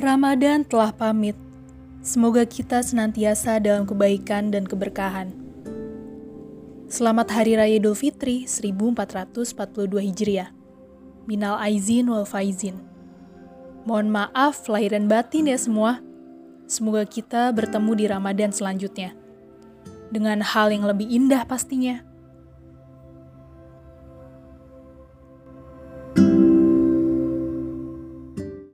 Ramadan telah pamit. Semoga kita senantiasa dalam kebaikan dan keberkahan. Selamat Hari Raya Idul Fitri 1442 Hijriah. Minal aizin wal faizin. Mohon maaf lahir dan batin ya semua. Semoga kita bertemu di Ramadan selanjutnya. Dengan hal yang lebih indah pastinya.